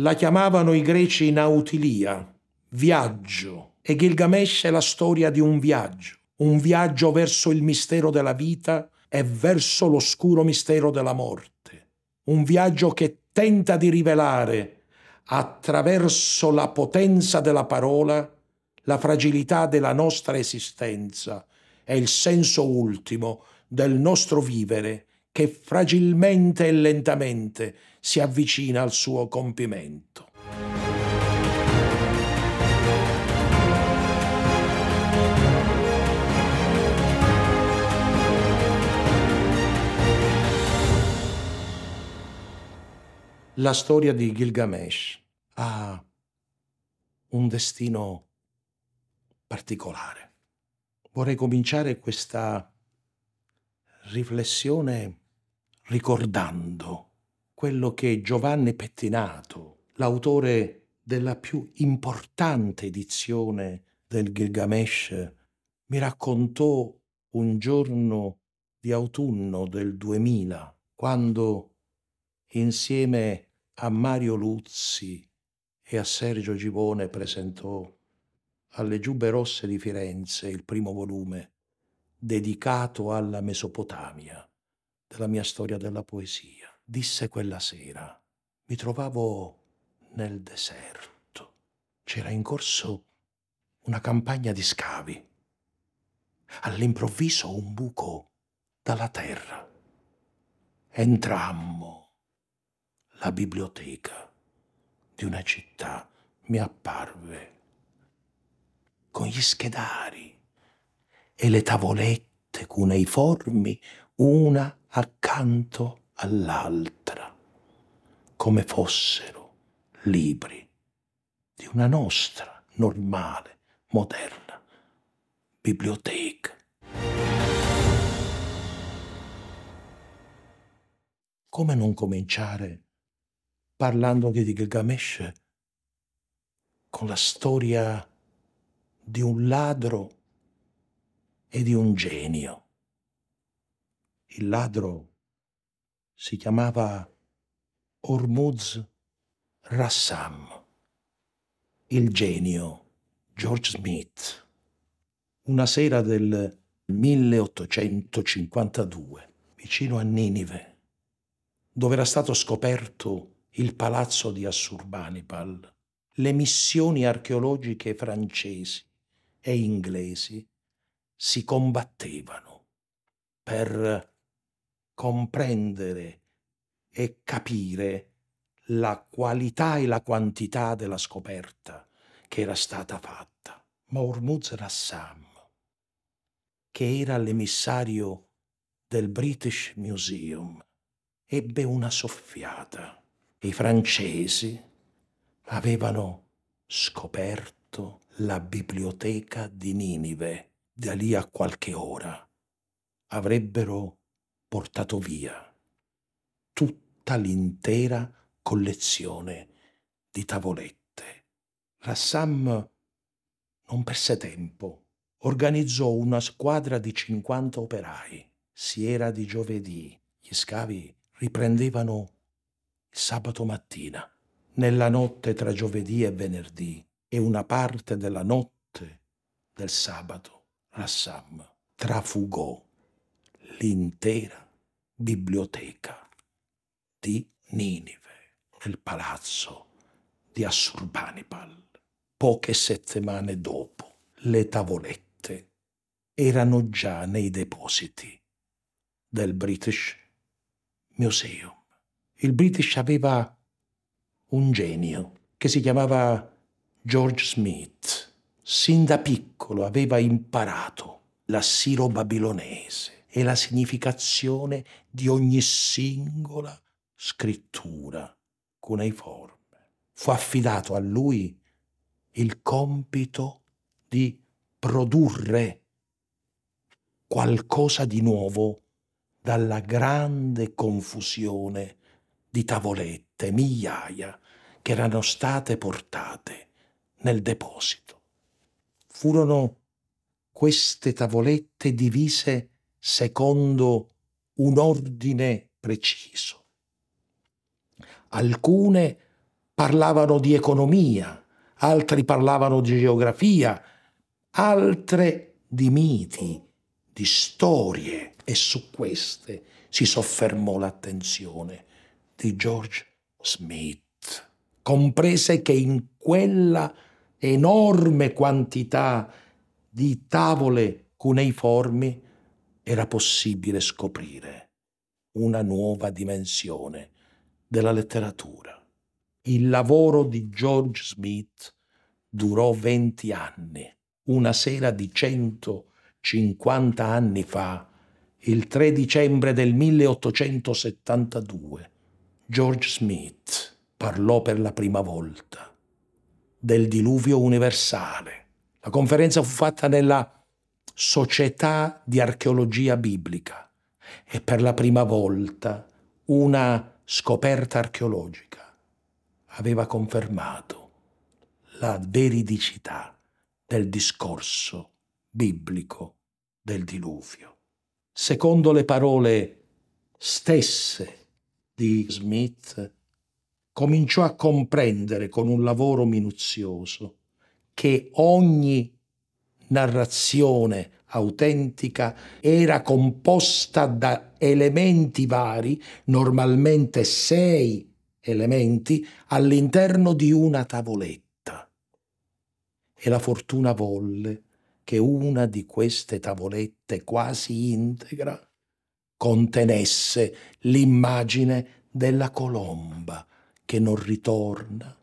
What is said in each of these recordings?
La chiamavano i greci nautilia, viaggio, e Gilgamesh è la storia di un viaggio, un viaggio verso il mistero della vita e verso l'oscuro mistero della morte, un viaggio che tenta di rivelare attraverso la potenza della parola la fragilità della nostra esistenza e il senso ultimo del nostro vivere che fragilmente e lentamente si avvicina al suo compimento. La storia di Gilgamesh ha un destino particolare. Vorrei cominciare questa riflessione ricordando quello che Giovanni Pettinato, l'autore della più importante edizione del Gilgamesh, mi raccontò un giorno di autunno del 2000, quando insieme a Mario Luzzi e a Sergio Givone presentò alle Giube Rosse di Firenze il primo volume dedicato alla Mesopotamia della mia storia della poesia. Disse quella sera, mi trovavo nel deserto. C'era in corso una campagna di scavi. All'improvviso un buco dalla terra. Entrammo. La biblioteca di una città mi apparve con gli schedari e le tavolette cuneiformi una accanto all'altra, come fossero libri di una nostra normale, moderna biblioteca. Come non cominciare parlando di Gilgamesh con la storia di un ladro e di un genio? Il ladro si chiamava Ormuz Rassam, il genio George Smith. Una sera del 1852, vicino a Ninive, dove era stato scoperto il palazzo di Assurbanipal, le missioni archeologiche francesi e inglesi si combattevano per comprendere e capire la qualità e la quantità della scoperta che era stata fatta. Ma Hormuz Rassam, che era l'emissario del British Museum, ebbe una soffiata. I francesi avevano scoperto la biblioteca di Ninive da lì a qualche ora. Avrebbero portato via tutta l'intera collezione di tavolette. Rassam non perse tempo. Organizzò una squadra di 50 operai. Si era di giovedì. Gli scavi riprendevano il sabato mattina. Nella notte tra giovedì e venerdì e una parte della notte del sabato, Rassam trafugò l'intera biblioteca di Ninive nel palazzo di Assurbanipal. Poche settimane dopo le tavolette erano già nei depositi del British Museum. Il British aveva un genio che si chiamava George Smith. Sin da piccolo aveva imparato la siro-babilonese e la significazione di ogni singola scrittura cuneiforme. Fu affidato a lui il compito di produrre qualcosa di nuovo dalla grande confusione di tavolette, migliaia, che erano state portate nel deposito. Furono queste tavolette divise secondo un ordine preciso. Alcune parlavano di economia, altri parlavano di geografia, altre di miti, di storie e su queste si soffermò l'attenzione di George Smith. Comprese che in quella enorme quantità di tavole cuneiformi era possibile scoprire una nuova dimensione della letteratura. Il lavoro di George Smith durò 20 anni. Una sera di 150 anni fa, il 3 dicembre del 1872, George Smith parlò per la prima volta del diluvio universale. La conferenza fu fatta nella Società di archeologia biblica e per la prima volta una scoperta archeologica aveva confermato la veridicità del discorso biblico del diluvio. Secondo le parole stesse di Smith, cominciò a comprendere con un lavoro minuzioso che ogni narrazione autentica era composta da elementi vari, normalmente sei elementi, all'interno di una tavoletta. E la fortuna volle che una di queste tavolette quasi integra contenesse l'immagine della colomba che non ritorna,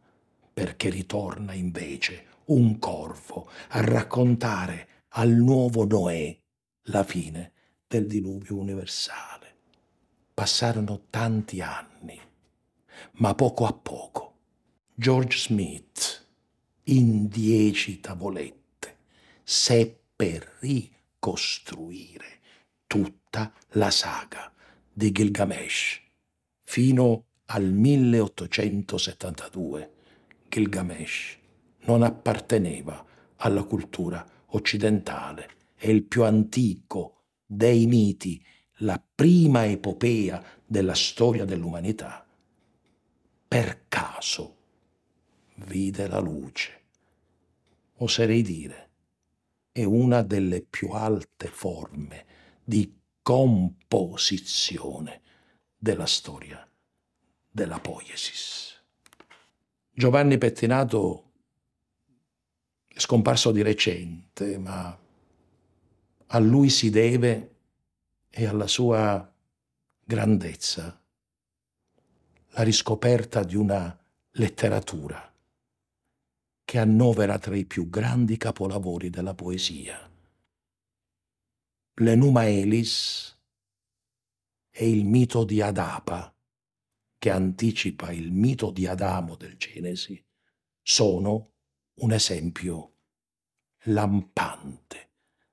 perché ritorna invece un corvo a raccontare al nuovo Noè la fine del diluvio universale. Passarono tanti anni, ma poco a poco George Smith, in dieci tavolette, seppe ricostruire tutta la saga di Gilgamesh fino al 1872. Gilgamesh non apparteneva alla cultura occidentale, è il più antico dei miti, la prima epopea della storia dell'umanità. Per caso vide la luce. Oserei dire, è una delle più alte forme di composizione della storia della poiesis. Giovanni Pettinato scomparso di recente, ma a lui si deve e alla sua grandezza la riscoperta di una letteratura che annovera tra i più grandi capolavori della poesia. L'Enuma Elis è il mito di Adapa, che anticipa il mito di Adamo del Genesi, sono un esempio lampante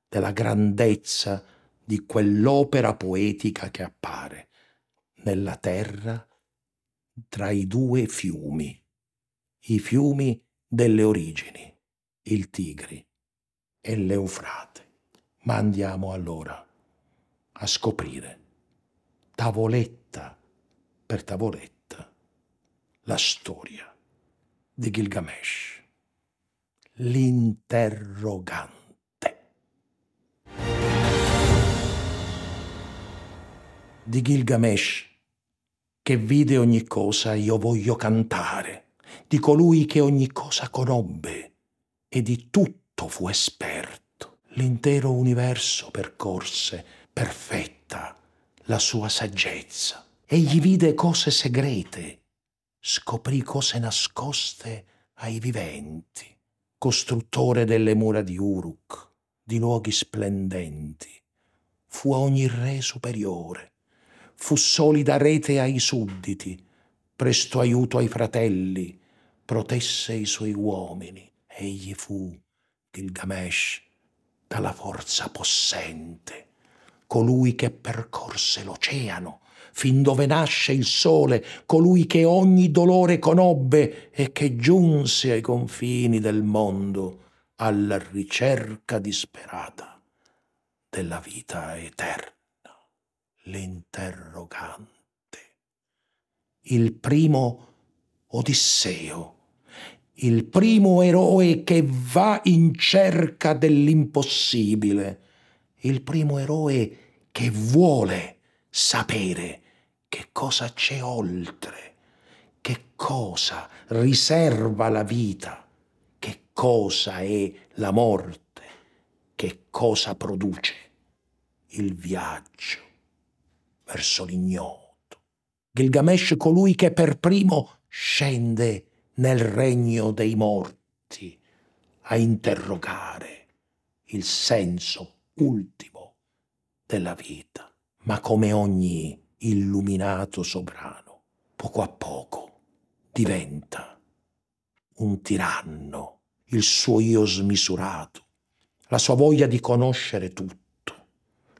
della grandezza di quell'opera poetica che appare nella terra tra i due fiumi, i fiumi delle origini, il Tigri e l'Eufrate. Ma andiamo allora a scoprire, tavoletta per tavoletta, la storia di Gilgamesh l'interrogante. Di Gilgamesh, che vide ogni cosa, io voglio cantare, di colui che ogni cosa conobbe e di tutto fu esperto. L'intero universo percorse, perfetta, la sua saggezza. Egli vide cose segrete, scoprì cose nascoste ai viventi costruttore delle mura di Uruk, di luoghi splendenti. Fu a ogni re superiore, fu solida rete ai sudditi, prestò aiuto ai fratelli, protesse i suoi uomini. Egli fu Gilgamesh dalla forza possente, colui che percorse l'oceano fin dove nasce il sole, colui che ogni dolore conobbe e che giunse ai confini del mondo alla ricerca disperata della vita eterna. L'interrogante. Il primo Odisseo, il primo eroe che va in cerca dell'impossibile, il primo eroe che vuole sapere che cosa c'è oltre, che cosa riserva la vita, che cosa è la morte, che cosa produce il viaggio verso l'ignoto. Gilgamesh colui che per primo scende nel regno dei morti a interrogare il senso ultimo della vita. Ma come ogni illuminato sovrano, poco a poco diventa un tiranno, il suo io smisurato, la sua voglia di conoscere tutto,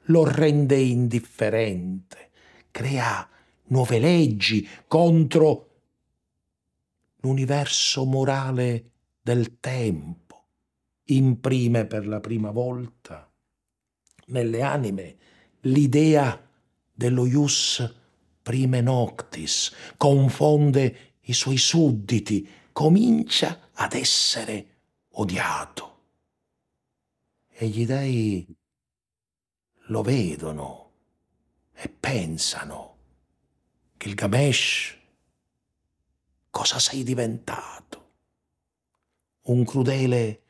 lo rende indifferente, crea nuove leggi contro l'universo morale del tempo, imprime per la prima volta nelle anime l'idea dello ius prime noctis, confonde i suoi sudditi, comincia ad essere odiato. E gli dei lo vedono e pensano Gilgamesh, cosa sei diventato? Un crudele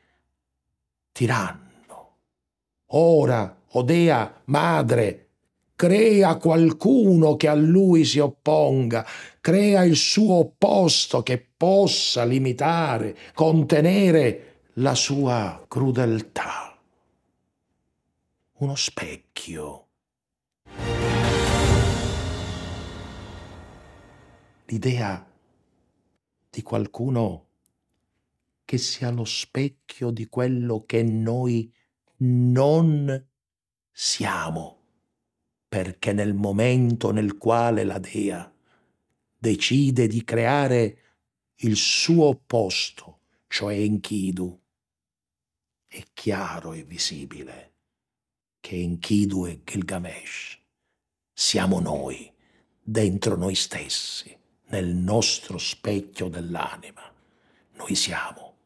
tiranno. Ora, Odea, madre, crea qualcuno che a lui si opponga, crea il suo opposto che possa limitare, contenere la sua crudeltà. Uno specchio l'idea di qualcuno che sia lo specchio di quello che noi non siamo, perché nel momento nel quale la Dea decide di creare il suo opposto, cioè Enkidu, è chiaro e visibile che Enkidu e Gilgamesh siamo noi, dentro noi stessi nel nostro specchio dell'anima. Noi siamo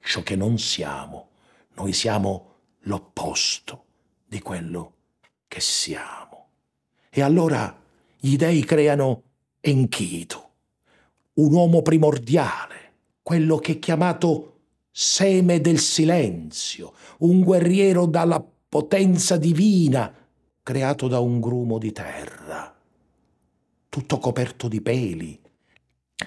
ciò che non siamo, noi siamo l'opposto di quello che siamo. E allora gli dei creano Enkidu, un uomo primordiale, quello che è chiamato seme del silenzio, un guerriero dalla potenza divina, creato da un grumo di terra, tutto coperto di peli,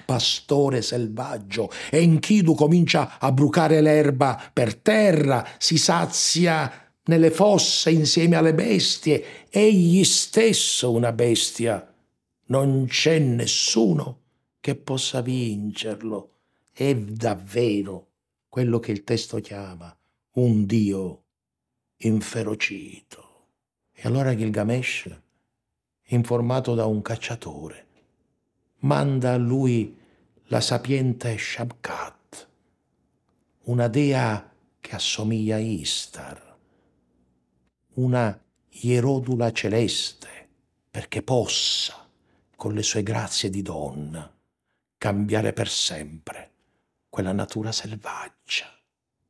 pastore selvaggio, Enkidu comincia a brucare l'erba per terra, si sazia nelle fosse insieme alle bestie, egli stesso una bestia. Non c'è nessuno che possa vincerlo. È davvero quello che il testo chiama un Dio inferocito. E allora Gilgamesh, informato da un cacciatore, manda a lui la sapiente Shabkat, una dea che assomiglia a Istar, una ierodula celeste, perché possa, con le sue grazie di donna, cambiare per sempre quella natura selvaggia.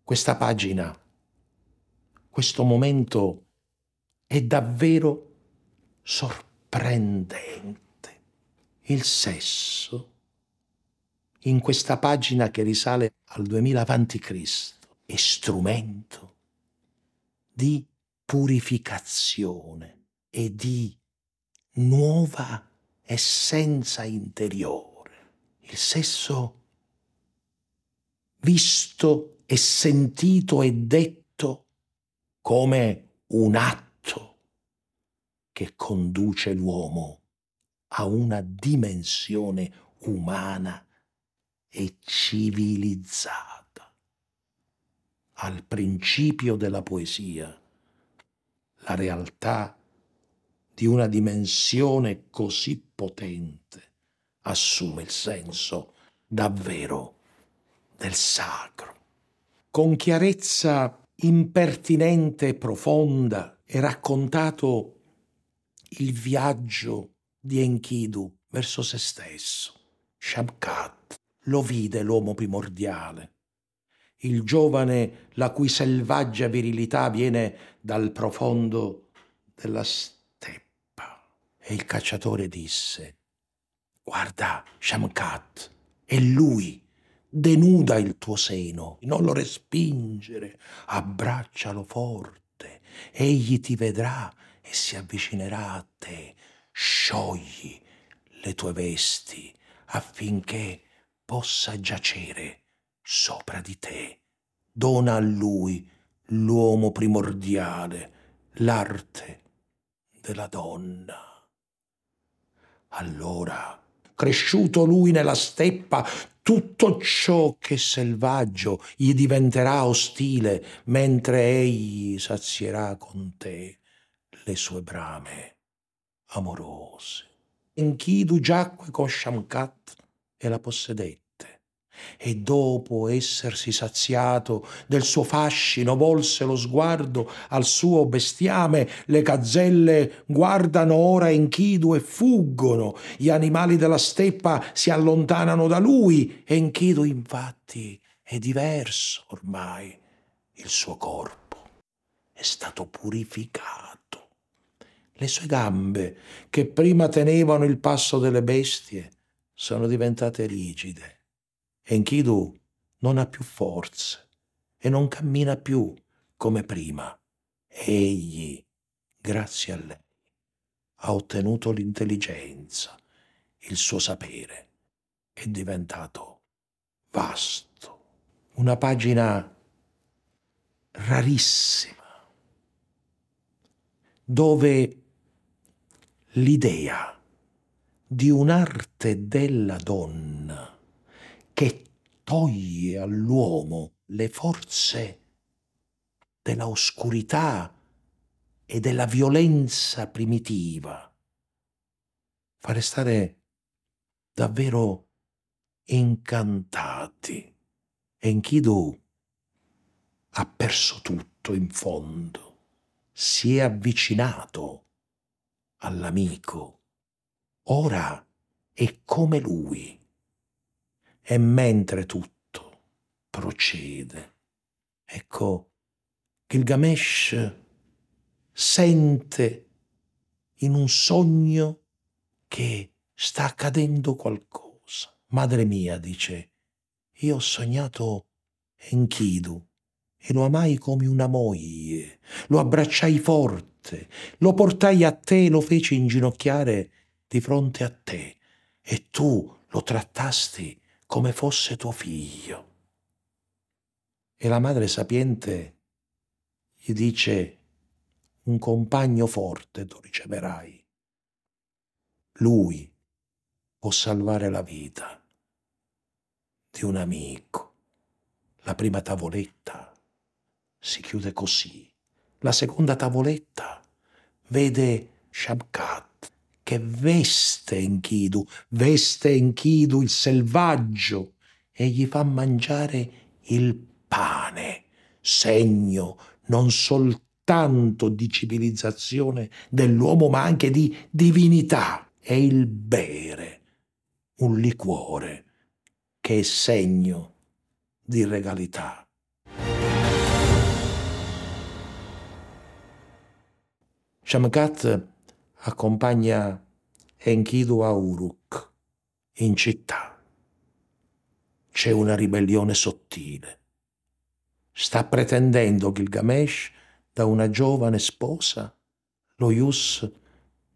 Questa pagina, questo momento è davvero sorprendente il sesso in questa pagina che risale al 2000 a.C. è strumento di purificazione e di nuova essenza interiore. Il sesso visto e sentito e detto come un atto che conduce l'uomo a una dimensione umana e civilizzata. Al principio della poesia, la realtà di una dimensione così potente assume il senso davvero del sacro. Con chiarezza impertinente e profonda è raccontato il viaggio di Enkidu verso se stesso. Shabkat, lo vide l'uomo primordiale, il giovane la cui selvaggia virilità viene dal profondo della steppa. E il cacciatore disse, guarda, Shamkat, è lui, denuda il tuo seno, non lo respingere, abbraccialo forte, egli ti vedrà e si avvicinerà a te, sciogli le tue vesti affinché possa giacere sopra di te. Dona a lui, l'uomo primordiale, l'arte della donna. Allora, cresciuto lui nella steppa, tutto ciò che è selvaggio gli diventerà ostile, mentre egli sazierà con te le sue brame amorose. Enkidu giacque con Shamkat e la possedette e dopo essersi saziato del suo fascino volse lo sguardo al suo bestiame, le gazzelle guardano ora Enkidu e fuggono, gli animali della steppa si allontanano da lui, Enkidu infatti è diverso ormai, il suo corpo. È stato purificato. Le sue gambe, che prima tenevano il passo delle bestie, sono diventate rigide Enkidu non ha più forze e non cammina più come prima. Egli, grazie a lei, ha ottenuto l'intelligenza, il suo sapere è diventato vasto. Una pagina rarissima dove l'idea di un'arte della donna che toglie all'uomo le forze della oscurità e della violenza primitiva, fa restare davvero incantati. Enkidu ha perso tutto in fondo, si è avvicinato all'amico, ora è come lui e mentre tutto procede, ecco, Gilgamesh sente in un sogno che sta accadendo qualcosa. Madre mia, dice, io ho sognato Enkidu e lo amai come una moglie, lo abbracciai forte, lo portai a te e lo feci inginocchiare di fronte a te e tu lo trattasti come fosse tuo figlio. E la madre sapiente gli dice, un compagno forte tu riceverai. Lui può salvare la vita di un amico. La prima tavoletta si chiude così. La seconda tavoletta vede Shabkat che veste Enkidu, veste Enkidu il selvaggio e gli fa mangiare il pane, segno non soltanto di civilizzazione dell'uomo ma anche di divinità, e il bere, un liquore che è segno di regalità. Shamgat accompagna Enkidu a Uruk, in città. C'è una ribellione sottile. Sta pretendendo Gilgamesh da una giovane sposa lo ius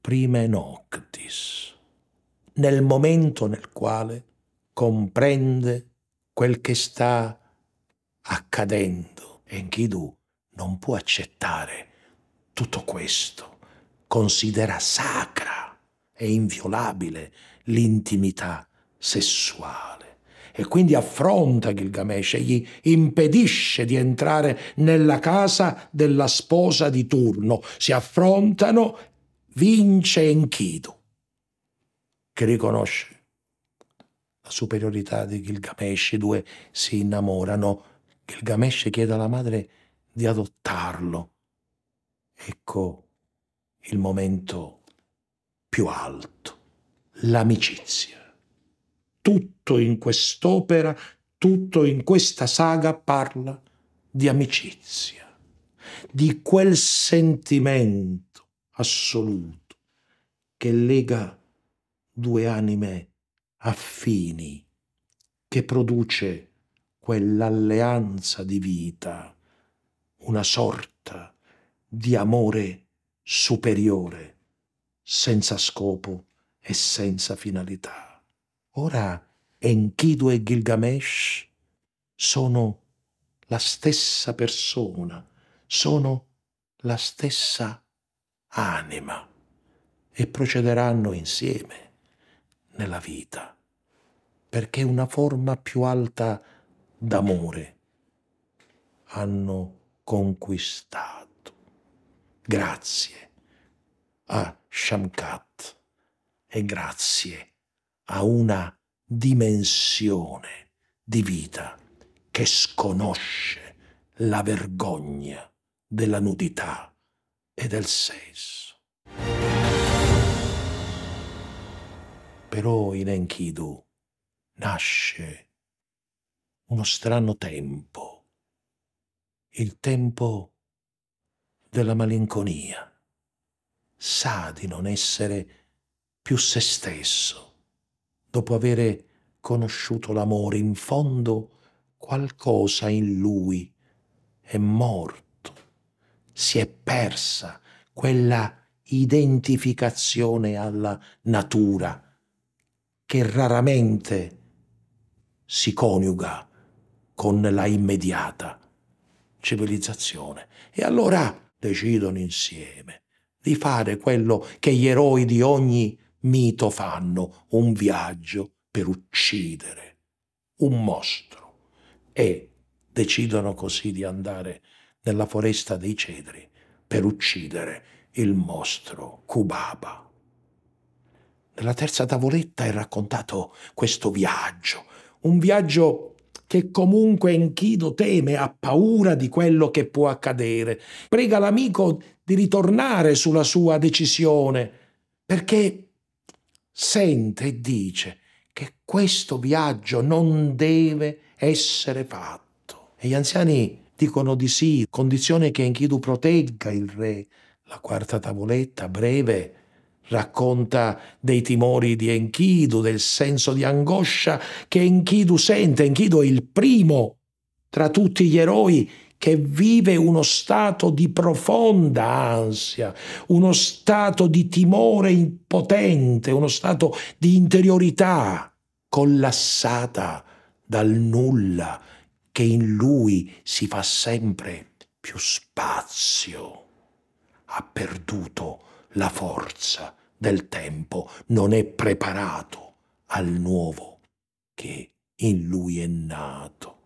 prime noctis, nel momento nel quale comprende quel che sta accadendo. Enkidu non può accettare tutto questo considera sacra e inviolabile l'intimità sessuale e quindi affronta Gilgamesh e gli impedisce di entrare nella casa della sposa di turno. Si affrontano, vince Enkidu, che riconosce la superiorità di Gilgamesh, i due si innamorano. Gilgamesh chiede alla madre di adottarlo. Ecco il momento più alto, l'amicizia. tutto in quest'opera, tutto in questa saga parla di amicizia, di quel sentimento assoluto che lega due anime affini, che produce quell'alleanza di vita, una sorta di amore superiore, senza scopo e senza finalità. Ora Enkidu e Gilgamesh sono la stessa persona, sono la stessa anima e procederanno insieme nella vita, perché una forma più alta d'amore hanno conquistato. Grazie a Shamkat e grazie a una dimensione di vita che sconosce la vergogna della nudità e del sesso. Però in Enkidu nasce uno strano tempo, il tempo della malinconia. Sa di non essere più se stesso, dopo avere conosciuto l'amore, in fondo qualcosa in lui è morto, si è persa quella identificazione alla natura che raramente si coniuga con la immediata civilizzazione. E allora decidono insieme di fare quello che gli eroi di ogni mito fanno, un viaggio per uccidere un mostro. E decidono così di andare nella foresta dei cedri per uccidere il mostro Kubaba. Nella terza tavoletta è raccontato questo viaggio, un viaggio che comunque Enkido teme, ha paura di quello che può accadere. Prega l'amico di ritornare sulla sua decisione, perché sente e dice che questo viaggio non deve essere fatto. E gli anziani dicono di sì, condizione che Enkidu protegga il re. La quarta tavoletta, breve, racconta dei timori di Enkidu, del senso di angoscia che Enkidu sente. Enkidu è il primo tra tutti gli eroi che vive uno stato di profonda ansia, uno stato di timore impotente, uno stato di interiorità collassata dal nulla che in lui si fa sempre più spazio. Ha perduto la forza del tempo, non è preparato al nuovo che in lui è nato.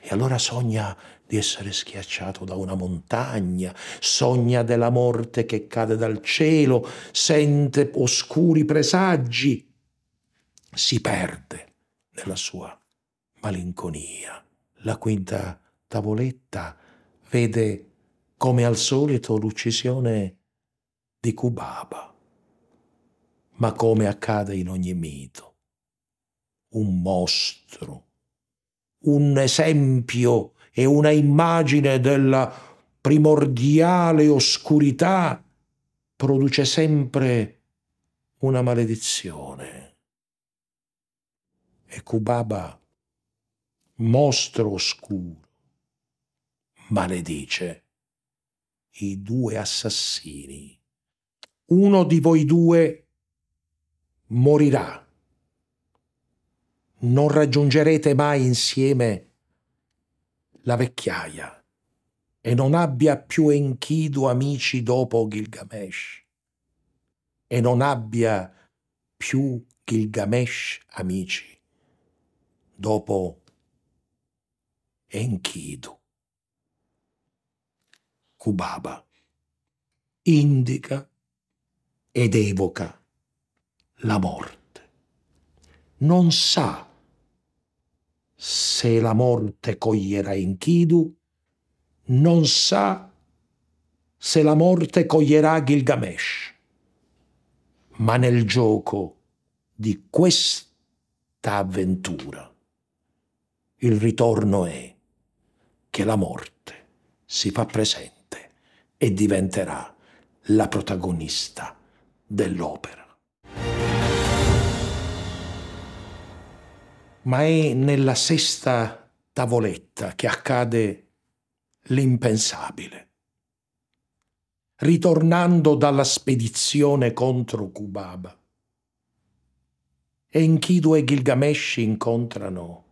E allora sogna di essere schiacciato da una montagna, sogna della morte che cade dal cielo, sente oscuri presagi, si perde nella sua malinconia. La quinta tavoletta vede come al solito l'uccisione di Kubaba ma come accade in ogni mito. Un mostro, un esempio e una immagine della primordiale oscurità produce sempre una maledizione. E Kubaba, mostro oscuro, maledice i due assassini. Uno di voi due morirà. Non raggiungerete mai insieme la vecchiaia e non abbia più Enkidu amici dopo Gilgamesh e non abbia più Gilgamesh amici dopo Enkidu. Kubaba indica ed evoca la morte. Non sa se la morte coglierà Enkidu, non sa se la morte coglierà Gilgamesh. Ma nel gioco di questa avventura. Il ritorno è che la morte si fa presente e diventerà la protagonista dell'opera. Ma è nella sesta tavoletta che accade l'impensabile. Ritornando dalla spedizione contro Kubaba, Enkidu e Gilgamesh incontrano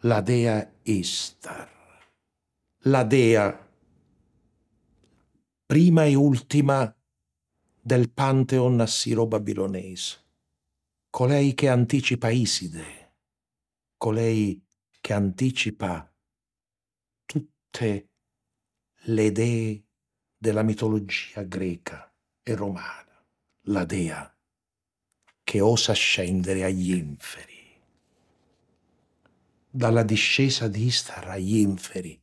la dea Istar, la dea prima e ultima del Pantheon assiro-babilonese, colei che anticipa Iside, colei che anticipa tutte le dee della mitologia greca e romana, la dea che osa scendere agli inferi. Dalla discesa di Istar agli inferi,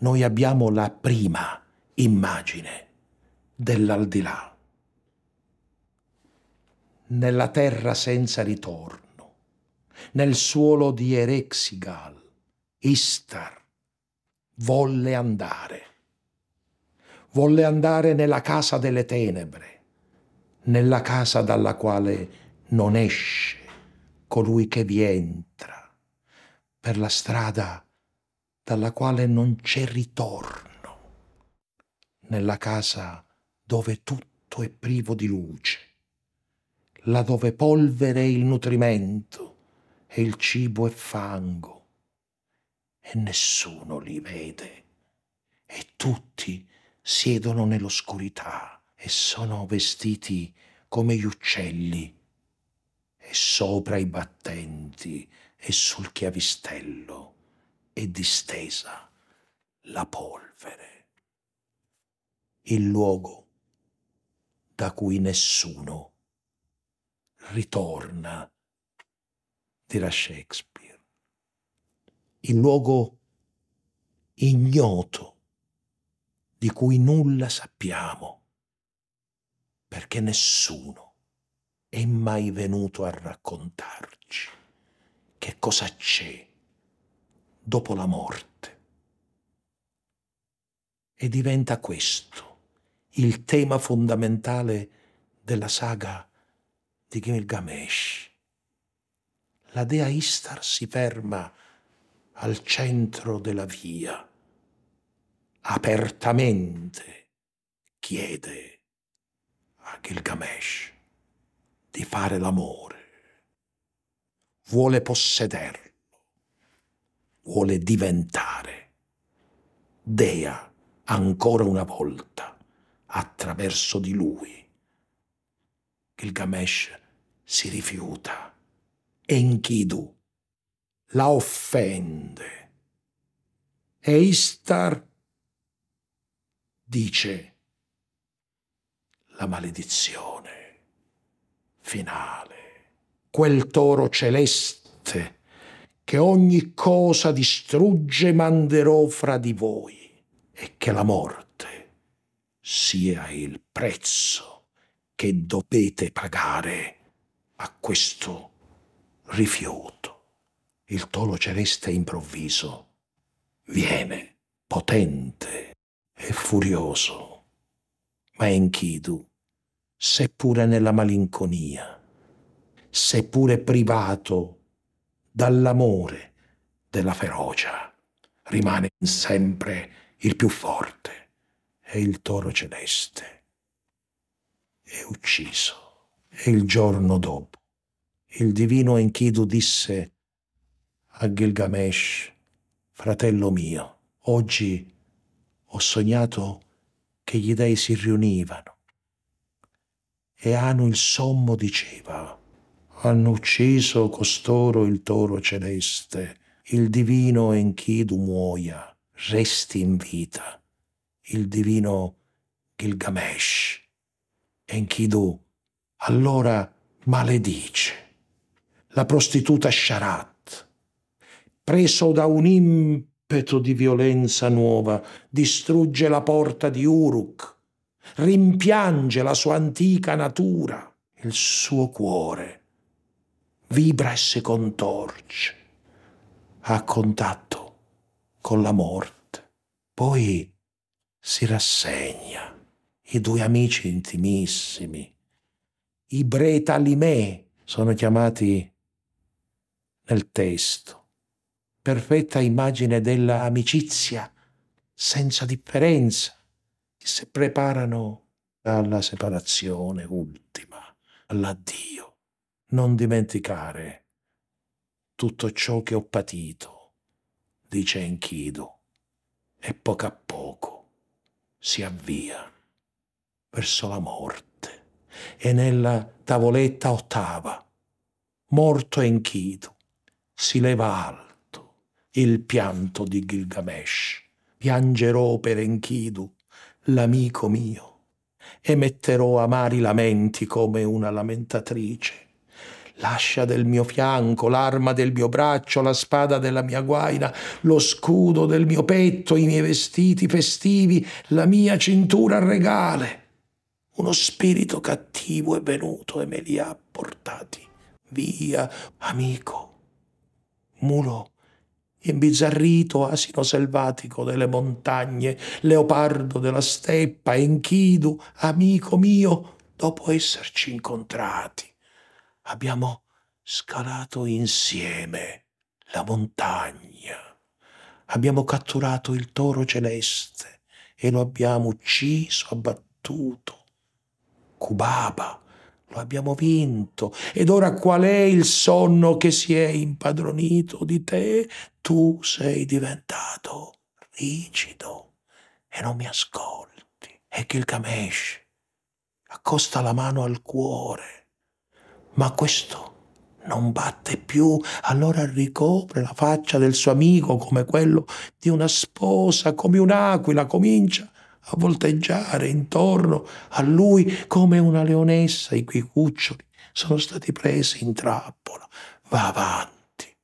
noi abbiamo la prima immagine dell'aldilà. Nella terra senza ritorno, nel suolo di Erexigal, Istar volle andare. Volle andare nella casa delle tenebre, nella casa dalla quale non esce colui che vi entra, per la strada dalla quale non c'è ritorno, nella casa dove tutto è privo di luce, là dove polvere è il nutrimento e il cibo è fango, e nessuno li vede, e tutti siedono nell'oscurità e sono vestiti come gli uccelli e sopra i battenti e sul chiavistello è distesa la polvere, il luogo da cui nessuno ritorna, dirà Shakespeare, il luogo ignoto di cui nulla sappiamo perché nessuno è mai venuto a raccontarci che cosa c'è dopo la morte. E diventa questo il tema fondamentale della saga di Gilgamesh. La dea Istar si ferma al centro della via, apertamente chiede a Gilgamesh di fare l'amore. Vuole possederlo, vuole diventare dea ancora una volta attraverso di lui. Gilgamesh si rifiuta. Enkidu la offende. E Istar dice la maledizione finale, quel toro celeste che ogni cosa distrugge manderò fra di voi e che la morte sia il prezzo che dovete pagare a questo rifiuto. Il toro celeste improvviso viene potente e furioso, ma Enkidu seppure nella malinconia, seppure privato dall'amore della ferocia, rimane sempre il più forte e il toro celeste è ucciso. E il giorno dopo il divino Enkidu disse a Gilgamesh, fratello mio, oggi ho sognato che gli dei si riunivano e Anu il sommo diceva, hanno ucciso costoro il toro celeste, il divino Enkidu muoia, resti in vita, il divino Gilgamesh. Enkidu allora maledice la prostituta Sharat, preso da un impeto di violenza nuova, distrugge la porta di Uruk, rimpiange la sua antica natura, il suo cuore vibra e si contorce a contatto con la morte. Poi si rassegna. I due amici intimissimi, i Bretalimè, sono chiamati nel testo. Perfetta immagine della amicizia senza differenza, che si preparano alla separazione ultima, all'addio. Non dimenticare tutto ciò che ho patito, dice Enkidu, e poco a poco si avvia verso la morte. E nella tavoletta ottava, morto Enkidu, si leva alto il pianto di Gilgamesh. Piangerò per Enkidu, l'amico mio, e metterò amari lamenti come una lamentatrice. Lascia del mio fianco l'arma del mio braccio, la spada della mia guaina, lo scudo del mio petto, i miei vestiti festivi, la mia cintura regale. Uno spirito cattivo è venuto e me li ha portati via, amico. Mulo imbizzarrito, asino selvatico delle montagne, leopardo della steppa, enchidu, amico mio, dopo esserci incontrati, abbiamo scalato insieme la montagna, abbiamo catturato il toro celeste e lo abbiamo ucciso, abbattuto. Cubaba, lo abbiamo vinto. Ed ora qual è il sonno che si è impadronito di te? Tu sei diventato rigido e non mi ascolti. E Gilgamesh accosta la mano al cuore. Ma questo non batte più, allora ricopre la faccia del suo amico come quello di una sposa, come un'aquila, comincia a volteggiare intorno a lui come una leonessa i cui cuccioli sono stati presi in trappola. Va avanti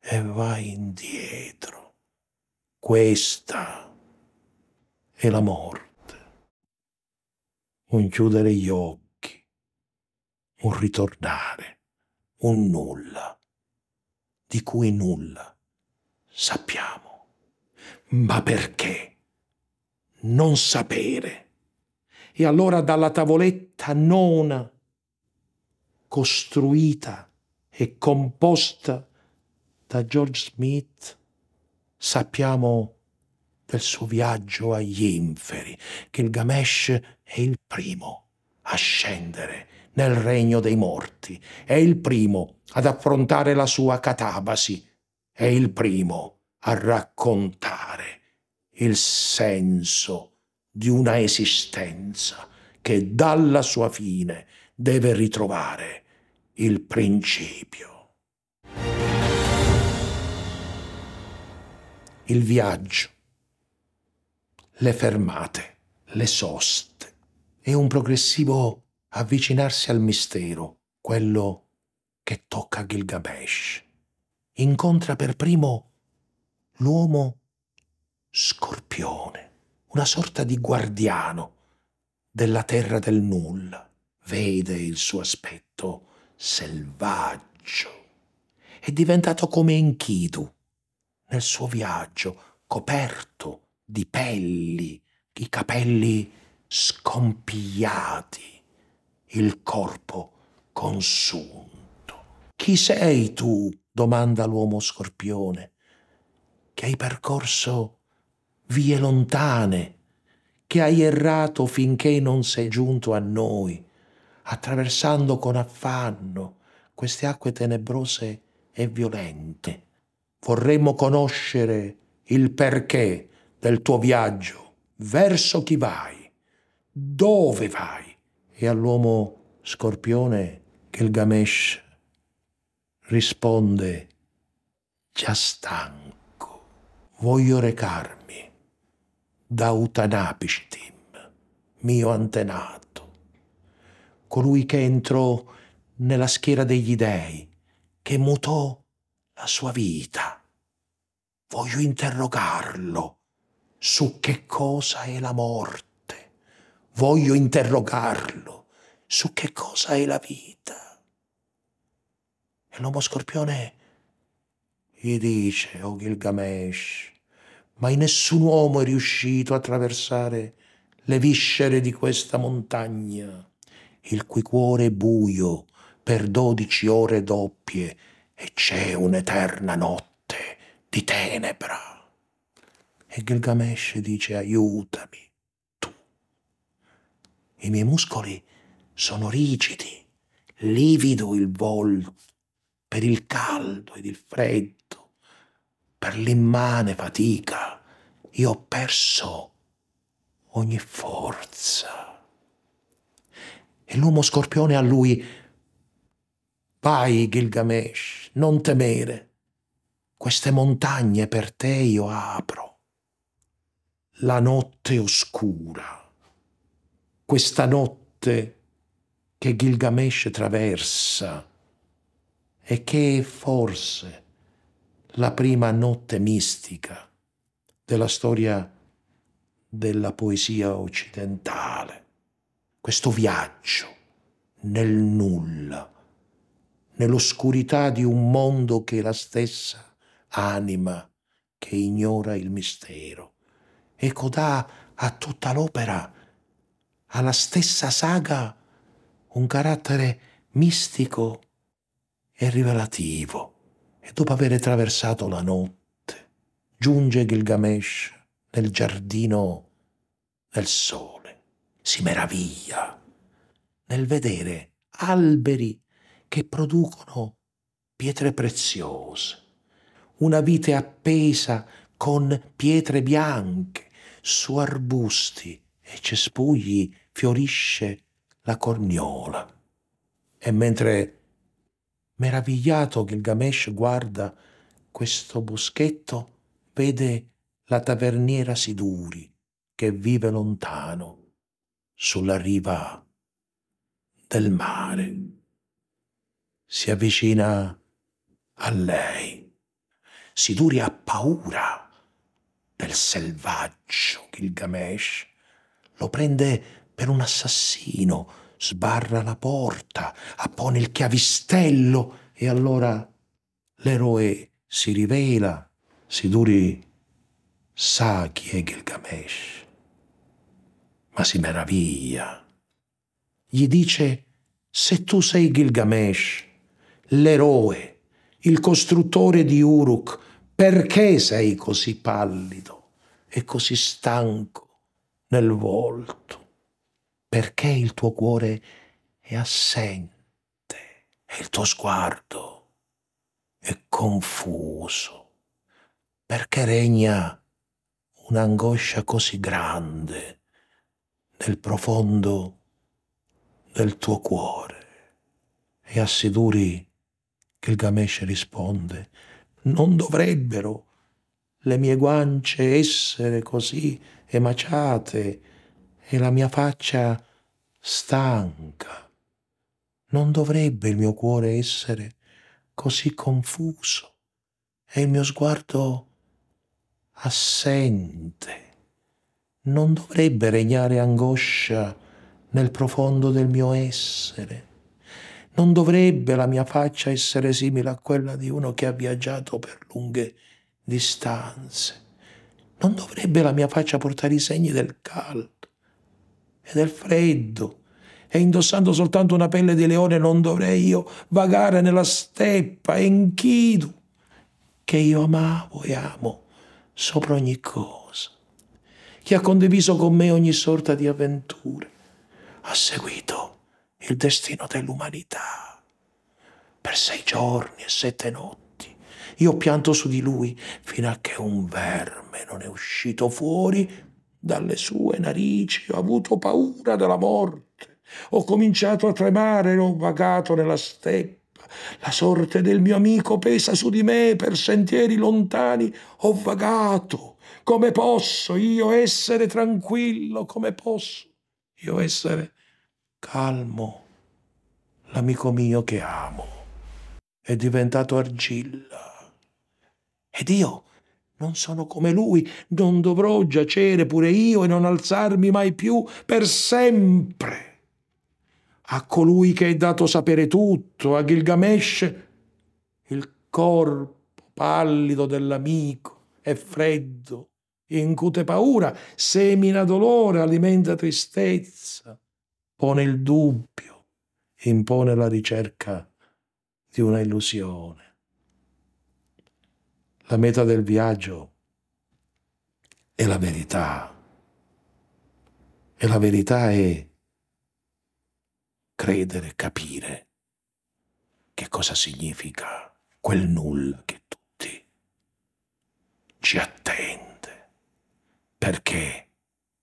e va indietro. Questa è la morte. Un chiudere gli occhi, un ritornare, un nulla, di cui nulla sappiamo. Ma perché? Non sapere. E allora dalla tavoletta nona, costruita e composta da George Smith, sappiamo del suo viaggio agli inferi, che il Gamesh è il primo a scendere nel regno dei morti, è il primo ad affrontare la sua catabasi, è il primo a raccontare il senso di una esistenza che dalla sua fine deve ritrovare il principio. Il viaggio, le fermate, le soste e un progressivo avvicinarsi al mistero, quello che tocca Gilgamesh. Incontra per primo l'uomo scorpione, una sorta di guardiano della terra del nulla. Vede il suo aspetto selvaggio. È diventato come Enkidu nel suo viaggio, coperto di pelli, i capelli scompigliati, il corpo consunto. Chi sei tu? domanda l'uomo scorpione, che hai percorso vie lontane, che hai errato finché non sei giunto a noi, attraversando con affanno queste acque tenebrose e violente. Vorremmo conoscere il perché del tuo viaggio, verso chi vai, dove vai. E all'uomo scorpione Gilgamesh risponde, già stanco, voglio recarmi da Utanapishtim, mio antenato, colui che entrò nella schiera degli dei, che mutò la sua vita. Voglio interrogarlo su che cosa è la morte. Voglio interrogarlo su che cosa è la vita. E l'uomo scorpione gli dice, oh Gilgamesh, mai nessun uomo è riuscito a attraversare le viscere di questa montagna, il cui cuore è buio per dodici ore doppie e c'è un'eterna notte di tenebra. E Gilgamesh dice aiutami, tu. I miei muscoli sono rigidi, livido il volto per il caldo ed il freddo, per l'immane fatica. Io ho perso ogni forza. E l'uomo scorpione a lui, vai Gilgamesh, non temere, queste montagne per te io apro. La notte oscura, questa notte che Gilgamesh traversa e che forse la prima notte mistica della storia della poesia occidentale. Questo viaggio nel nulla, nell'oscurità di un mondo che è la stessa anima che ignora il mistero. Ecco dà a tutta l'opera, alla stessa saga, un carattere mistico e rivelativo. E dopo aver attraversato la notte, giunge Gilgamesh nel giardino del sole. Si meraviglia nel vedere alberi che producono pietre preziose, una vite appesa con pietre bianche, su arbusti e cespugli fiorisce la corniola. E mentre meravigliato Gilgamesh guarda questo boschetto, vede la taverniera Siduri che vive lontano sulla riva del mare. Si avvicina a lei. Siduri ha paura del selvaggio Gilgamesh. Lo prende per un assassino, sbarra la porta, appone il chiavistello e allora l'eroe si rivela. Siduri sa chi è Gilgamesh, ma si meraviglia. Gli dice, se tu sei Gilgamesh, l'eroe, il costruttore di Uruk, perché sei così pallido e così stanco nel volto? Perché il tuo cuore è assente e il tuo sguardo è confuso? Perché regna un'angoscia così grande nel profondo del tuo cuore. E a Siduri Gilgamesh risponde, non dovrebbero le mie guance essere così emaciate e la mia faccia stanca. Non dovrebbe il mio cuore essere così confuso e il mio sguardo assente. Non dovrebbe regnare angoscia nel profondo del mio essere. Non dovrebbe la mia faccia essere simile a quella di uno che ha viaggiato per lunghe distanze. Non dovrebbe la mia faccia portare i segni del caldo e del freddo. E indossando soltanto una pelle di leone non dovrei io vagare nella steppa e inchidu che io amavo e amo sopra ogni cosa, che ha condiviso con me ogni sorta di avventure, ha seguito il destino dell'umanità per sei giorni e sette notti. Io pianto su di lui fino a che un verme non è uscito fuori dalle sue narici. Ho avuto paura della morte. Ho cominciato a tremare e ho vagato nella steppa la sorte del mio amico pesa su di me per sentieri lontani. Ho vagato. Come posso io essere tranquillo? Come posso io essere calmo? L'amico mio che amo è diventato argilla. Ed io non sono come lui, non dovrò giacere pure io e non alzarmi mai più per sempre a colui che è dato sapere tutto, a Gilgamesh, corpo pallido dell'amico è freddo, incute paura, semina dolore, alimenta tristezza, pone il dubbio, impone la ricerca di una illusione. La meta del viaggio è la verità. E la verità è credere, capire che cosa significa quel nulla che tutti ci attende, perché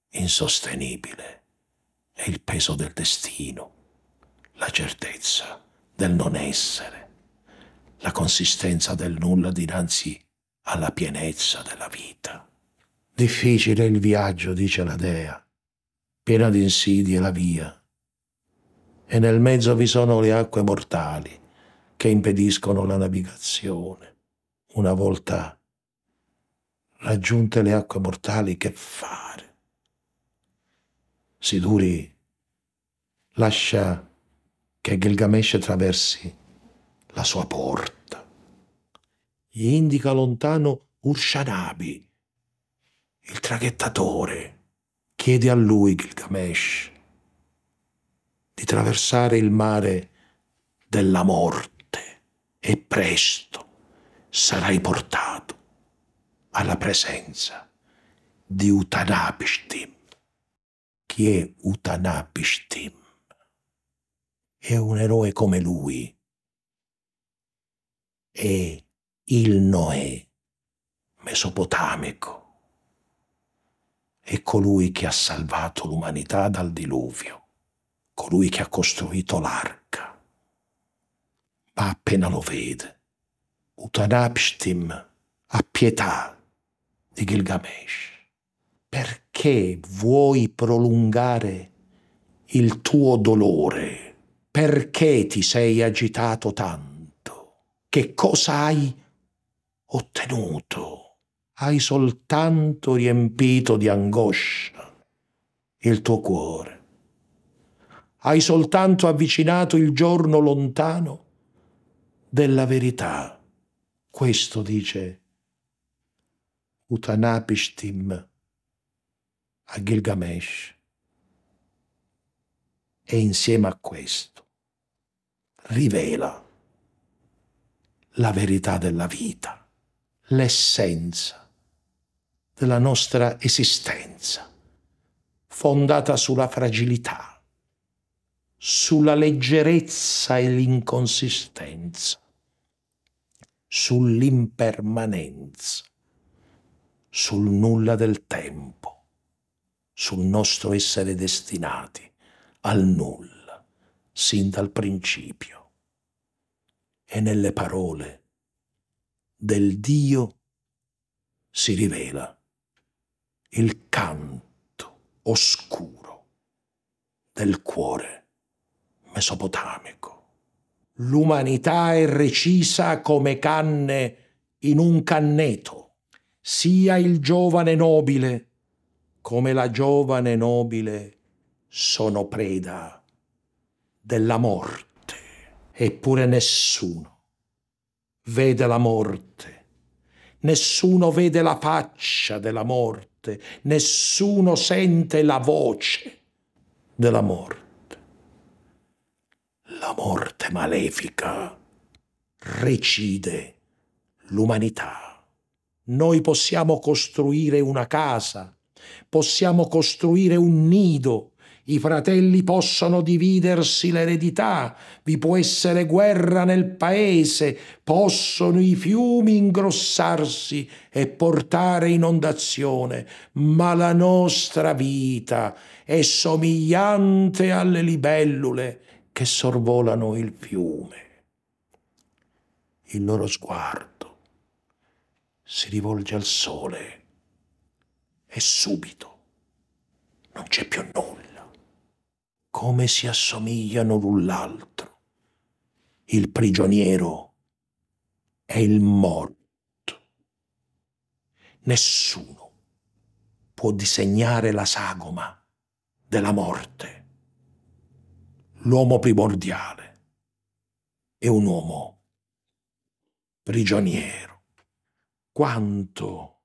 insostenibile è il peso del destino, la certezza del non essere, la consistenza del nulla dinanzi alla pienezza della vita. Difficile il viaggio, dice la dea, piena di insidie la via, e nel mezzo vi sono le acque mortali che impediscono la navigazione. Una volta raggiunte le acque mortali, che fare? Siduri lascia che Gilgamesh attraversi la sua porta gli indica lontano Urshanabi, il traghettatore. Chiede a lui, Gilgamesh, di traversare il mare della morte e presto sarai portato alla presenza di Utanapishtim. Chi è Utanapishtim? È un eroe come lui. È il Noè mesopotamico. È colui che ha salvato l'umanità dal diluvio, colui che ha costruito l'arca. Ma appena lo vede, Utanapishtim ha pietà di Gilgamesh. Perché vuoi prolungare il tuo dolore? Perché ti sei agitato tanto? Che cosa hai ottenuto. Hai soltanto riempito di angoscia il tuo cuore. Hai soltanto avvicinato il giorno lontano della verità. Questo dice Utanapishtim a Gilgamesh. E insieme a questo rivela la verità della vita l'essenza della nostra esistenza, fondata sulla fragilità, sulla leggerezza e l'inconsistenza, sull'impermanenza, sul nulla del tempo, sul nostro essere destinati al nulla, sin dal principio. E nelle parole del Dio si rivela. Il canto oscuro del cuore mesopotamico. L'umanità è recisa come canne in un canneto, sia il giovane nobile come la giovane nobile sono preda della morte, eppure nessuno vede la morte. Nessuno vede la faccia della morte, nessuno sente la voce della morte. La morte malefica recide l'umanità. Noi possiamo costruire una casa, possiamo costruire un nido, i fratelli possono dividersi l'eredità, vi può essere guerra nel paese, possono i fiumi ingrossarsi e portare inondazione, ma la nostra vita è somigliante alle libellule che sorvolano il fiume. Il loro sguardo si rivolge al sole e subito non c'è più nulla come si assomigliano l'un l'altro. Il prigioniero è il morto. Nessuno può disegnare la sagoma della morte. L'uomo primordiale è un uomo prigioniero. Quanto,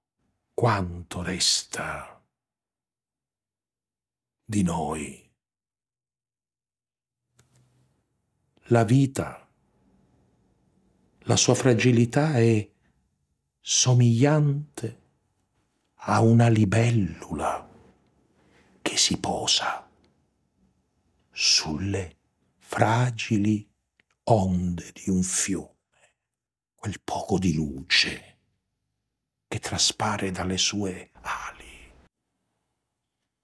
quanto resta di noi? La vita, la sua fragilità è somigliante a una libellula che si posa sulle fragili onde di un fiume, quel poco di luce che traspare dalle sue ali.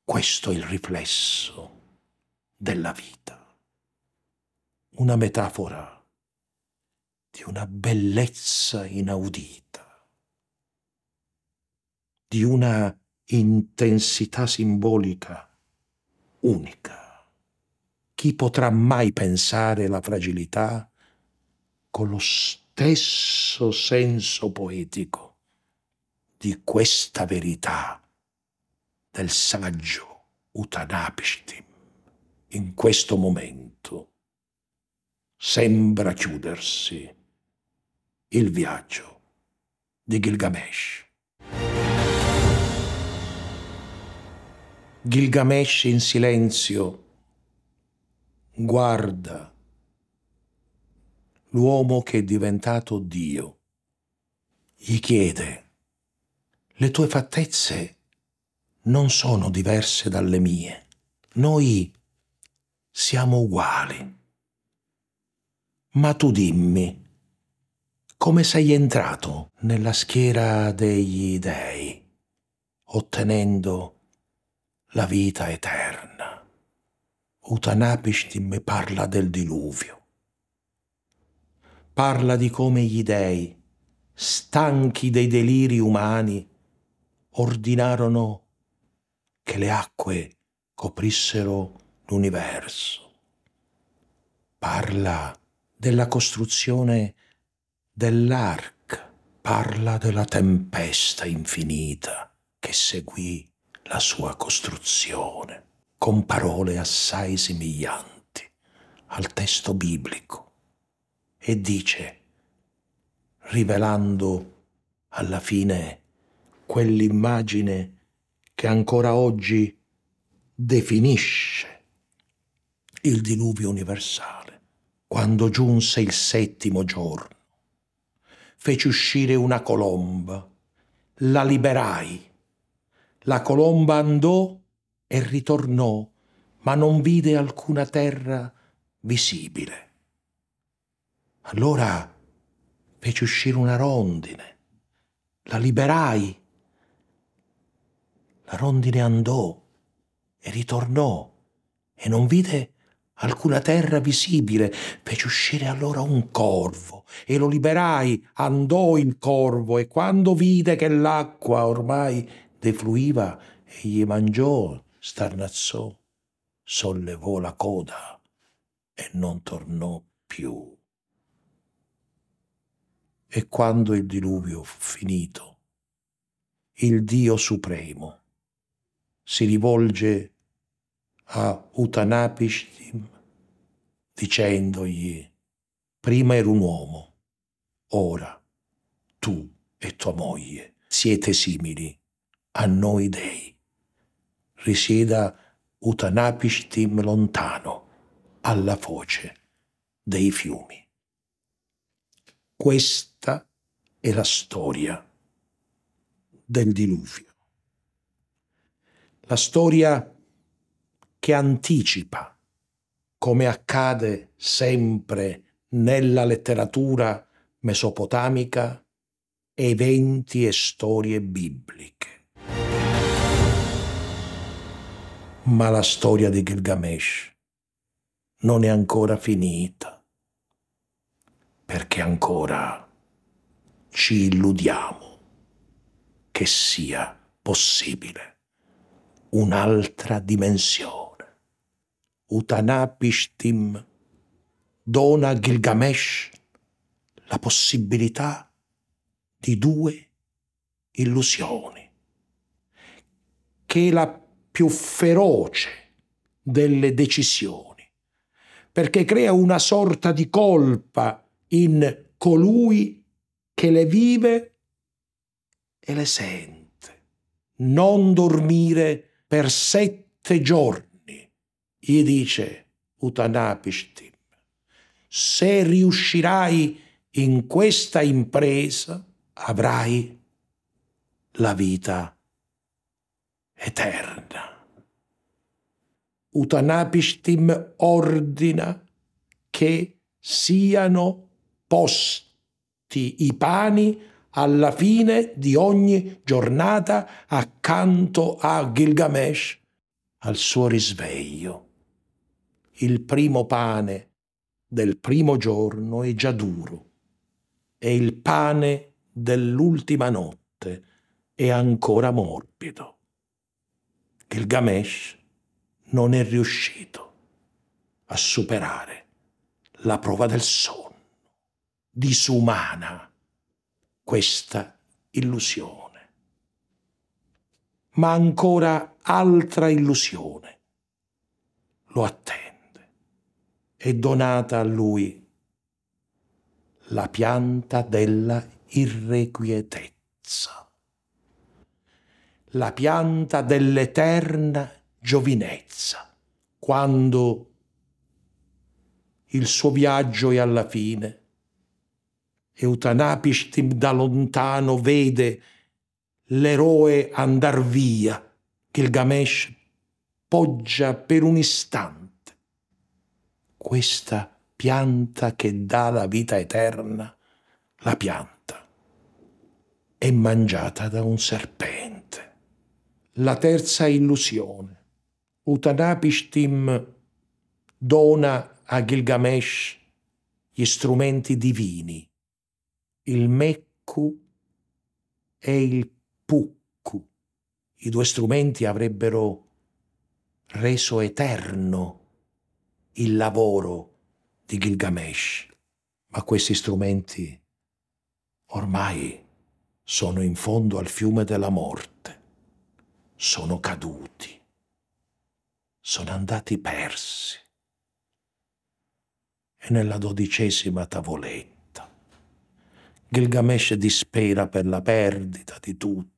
Questo è il riflesso della vita, una metafora di una bellezza inaudita di una intensità simbolica unica. Chi potrà mai pensare la fragilità con lo stesso senso poetico di questa verità del saggio Utanapishtim in questo momento sembra chiudersi il viaggio di Gilgamesh. Gilgamesh in silenzio guarda l'uomo che è diventato Dio. Gli chiede, le tue fattezze non sono diverse dalle mie. Noi siamo uguali. Ma tu dimmi, come sei entrato nella schiera degli dei, ottenendo la vita eterna. Utanapishtim parla del diluvio. Parla di come gli dei, stanchi dei deliri umani, ordinarono che le acque coprissero l'universo. Parla della costruzione dell'arca, parla della tempesta infinita che seguì la sua costruzione con parole assai somiglianti al testo biblico e dice, rivelando alla fine quell'immagine che ancora oggi definisce il diluvio universale, quando giunse il settimo giorno, feci uscire una colomba, la liberai la colomba andò e ritornò, ma non vide alcuna terra visibile. Allora feci uscire una rondine, la liberai. La rondine andò e ritornò e non vide alcuna terra visibile. Feci uscire allora un corvo e lo liberai. Andò il corvo e quando vide che l'acqua ormai defluiva e gli mangiò, starnazzò, sollevò la coda e non tornò più. E quando il diluvio fu finito, il Dio Supremo si rivolge a Utanapishtim dicendogli, prima ero un uomo, ora tu e tua moglie siete simili a noi dei. Risieda Utanapishtim lontano, alla foce dei fiumi. Questa è la storia del diluvio. La storia che anticipa, come accade sempre nella letteratura mesopotamica, eventi e storie bibliche. Ma la storia di Gilgamesh non è ancora finita, perché ancora ci illudiamo che sia possibile un'altra dimensione. Utanapishtim dona a Gilgamesh la possibilità di due illusioni, che la più feroce delle decisioni, perché crea una sorta di colpa in colui che le vive e le sente. Non dormire per sette giorni, gli dice Utanapishtim. Se riuscirai in questa impresa, avrai la vita eterna. Utanapishtim ordina che siano posti i pani alla fine di ogni giornata accanto a Gilgamesh al suo risveglio. Il primo pane del primo giorno è già duro e il pane dell'ultima notte è ancora morbido. Gilgamesh non è riuscito a superare la prova del sonno. Disumana questa illusione. Ma ancora altra illusione lo attende. È donata a lui la pianta della irrequietezza, la pianta dell'eterna giovinezza, quando il suo viaggio è alla fine. Eutanapishtim da lontano vede l'eroe andar via. Gilgamesh poggia per un istante questa pianta che dà la vita eterna, la pianta è mangiata da un serpente. La terza illusione. Utanapishtim dona a Gilgamesh gli strumenti divini, il Mekku e il Pukku. I due strumenti avrebbero reso eterno il lavoro di Gilgamesh, ma questi strumenti ormai sono in fondo al fiume della morte, sono caduti, sono andati persi. E nella dodicesima tavoletta Gilgamesh dispera per la perdita di tutto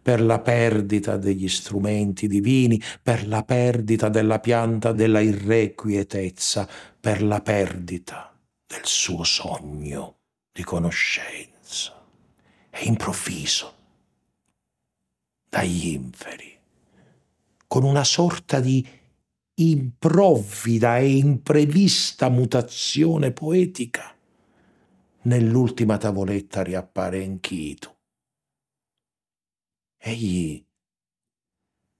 per la perdita degli strumenti divini, per la perdita della pianta della irrequietezza, per la perdita del suo sogno di conoscenza. E improvviso, dagli inferi, con una sorta di improvvida e imprevista mutazione poetica, nell'ultima tavoletta riappare Enkidu egli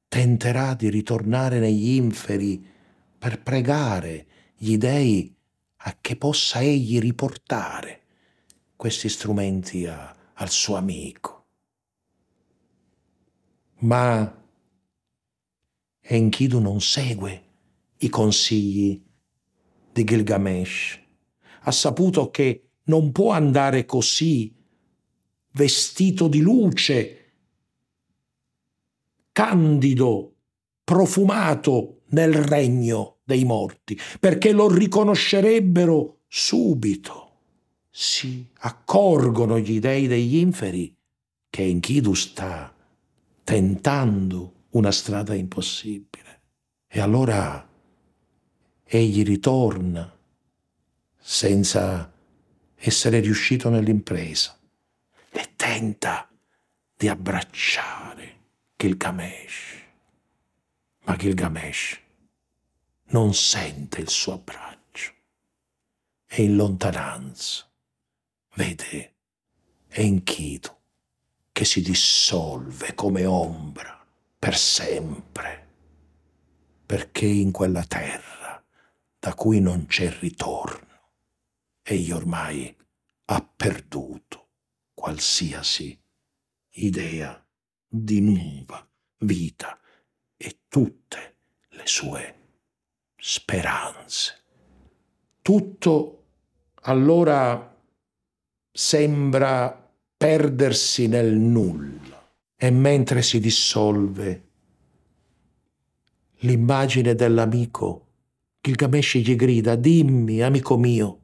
tenterà di ritornare negli inferi per pregare gli dei a che possa egli riportare questi strumenti a, al suo amico. Ma Enkidu non segue i consigli di Gilgamesh. Ha saputo che non può andare così, vestito di luce, candido, profumato nel regno dei morti, perché lo riconoscerebbero subito. Si accorgono gli dei degli inferi che Enkidu sta tentando una strada impossibile. E allora egli ritorna senza essere riuscito nell'impresa e tenta di abbracciare Gilgamesh. Ma Gilgamesh non sente il suo abbraccio. È in lontananza. Vede Enkidu che si dissolve come ombra per sempre, perché in quella terra da cui non c'è ritorno, egli ormai ha perduto qualsiasi idea di nuova vita e tutte le sue speranze. Tutto allora sembra perdersi nel nulla e mentre si dissolve l'immagine dell'amico, Gilgamesh gli grida, dimmi, amico mio,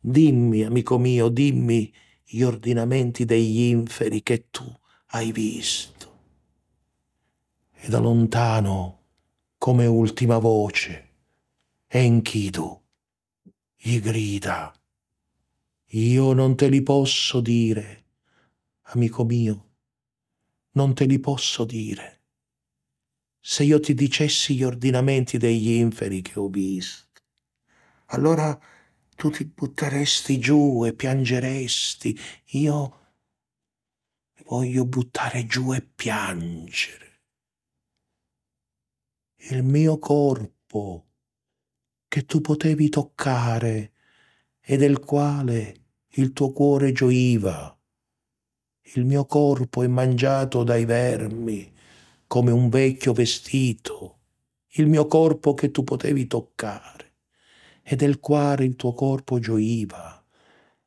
dimmi, amico mio, dimmi gli ordinamenti degli inferi che tu hai visto. E da lontano, come ultima voce, Enkidu gli grida, io non te li posso dire, amico mio, non te li posso dire. Se io ti dicessi gli ordinamenti degli inferi che ho visto, allora tu ti butteresti giù e piangeresti. Io voglio buttare giù e piangere. Il mio corpo che tu potevi toccare e del quale il tuo cuore gioiva. Il mio corpo è mangiato dai vermi come un vecchio vestito, il mio corpo che tu potevi toccare e del quale il tuo corpo gioiva.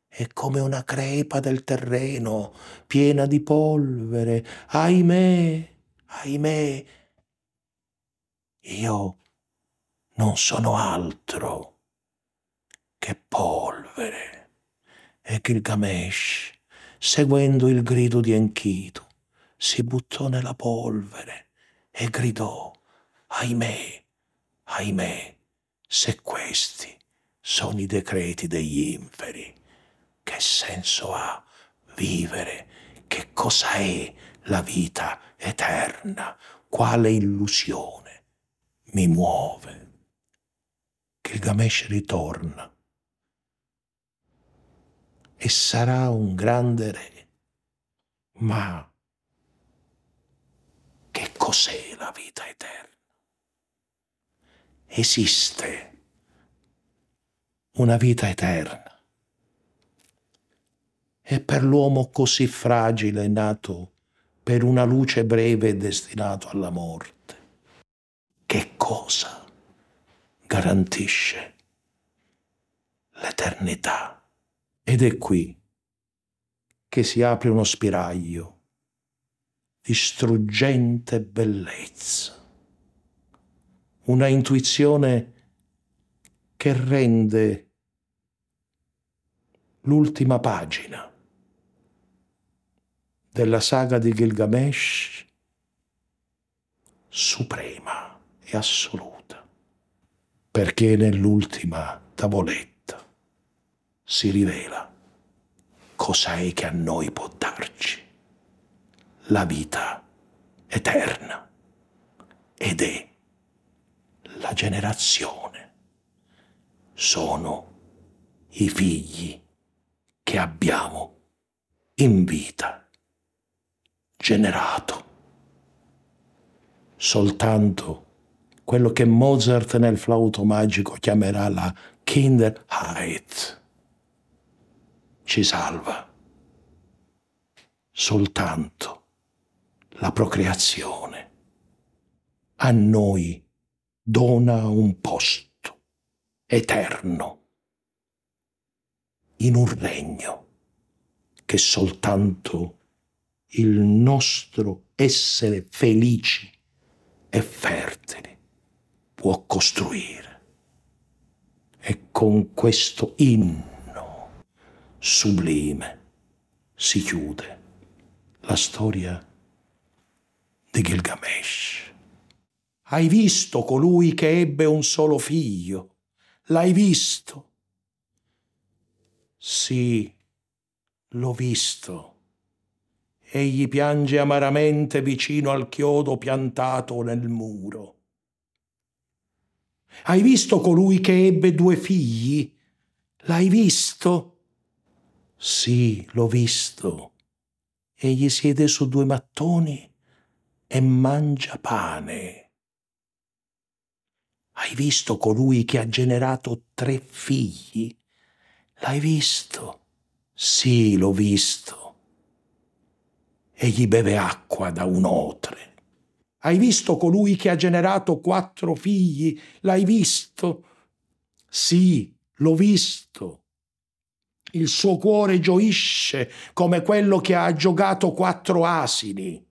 È come una crepa del terreno piena di polvere. Ahimè, ahimè, io non sono altro che polvere. E Gilgamesh, seguendo il grido di Enkidu, si buttò nella polvere e gridò, ahimè, ahimè, se questi sono i decreti degli inferi, che senso ha vivere? Che cosa è la vita eterna? Quale illusione mi muove? Gilgamesh ritorna e sarà un grande re. Ma che cos'è la vita eterna? Esiste una vita eterna. E per l'uomo così fragile nato per una luce breve destinato alla morte, che cosa? garantisce l'eternità. Ed è qui che si apre uno spiraglio di struggente bellezza, una intuizione che rende l'ultima pagina della saga di Gilgamesh suprema e assoluta perché nell'ultima tavoletta si rivela cosa è che a noi può darci la vita eterna ed è la generazione. Sono i figli che abbiamo in vita generato. Soltanto quello che Mozart nel flauto magico chiamerà la Kinderheit. Ci salva soltanto la procreazione. A noi dona un posto eterno in un regno che soltanto il nostro essere felici e fertili può costruire. E con questo inno sublime si chiude la storia di Gilgamesh. Hai visto colui che ebbe un solo figlio? L'hai visto? Sì, l'ho visto. Egli piange amaramente vicino al chiodo piantato nel muro. Hai visto colui che ebbe due figli? L'hai visto? Sì, l'ho visto. Egli siede su due mattoni e mangia pane. Hai visto colui che ha generato tre figli? L'hai visto? Sì, l'ho visto. Egli beve acqua da un otre. Hai visto colui che ha generato quattro figli? L'hai visto? Sì, l'ho visto. Il suo cuore gioisce come quello che ha giocato quattro asini.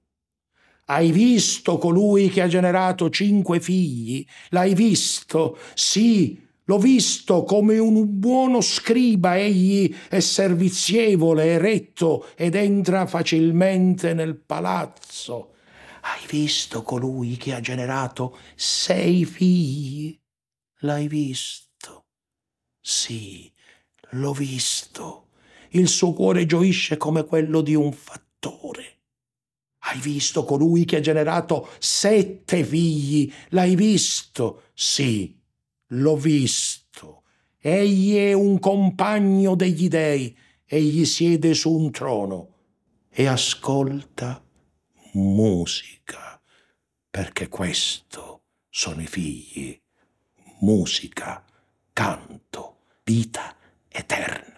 Hai visto colui che ha generato cinque figli? L'hai visto? Sì, L'ho visto come un buono scriba, egli è servizievole, eretto ed entra facilmente nel palazzo. Hai visto colui che ha generato sei figli? L'hai visto? Sì, l'ho visto. Il suo cuore gioisce come quello di un fattore. Hai visto colui che ha generato sette figli? L'hai visto? Sì, l'ho visto. Egli è un compagno degli dei, egli siede su un trono e ascolta musica, perché questo sono i figli, musica, canto, vita eterna.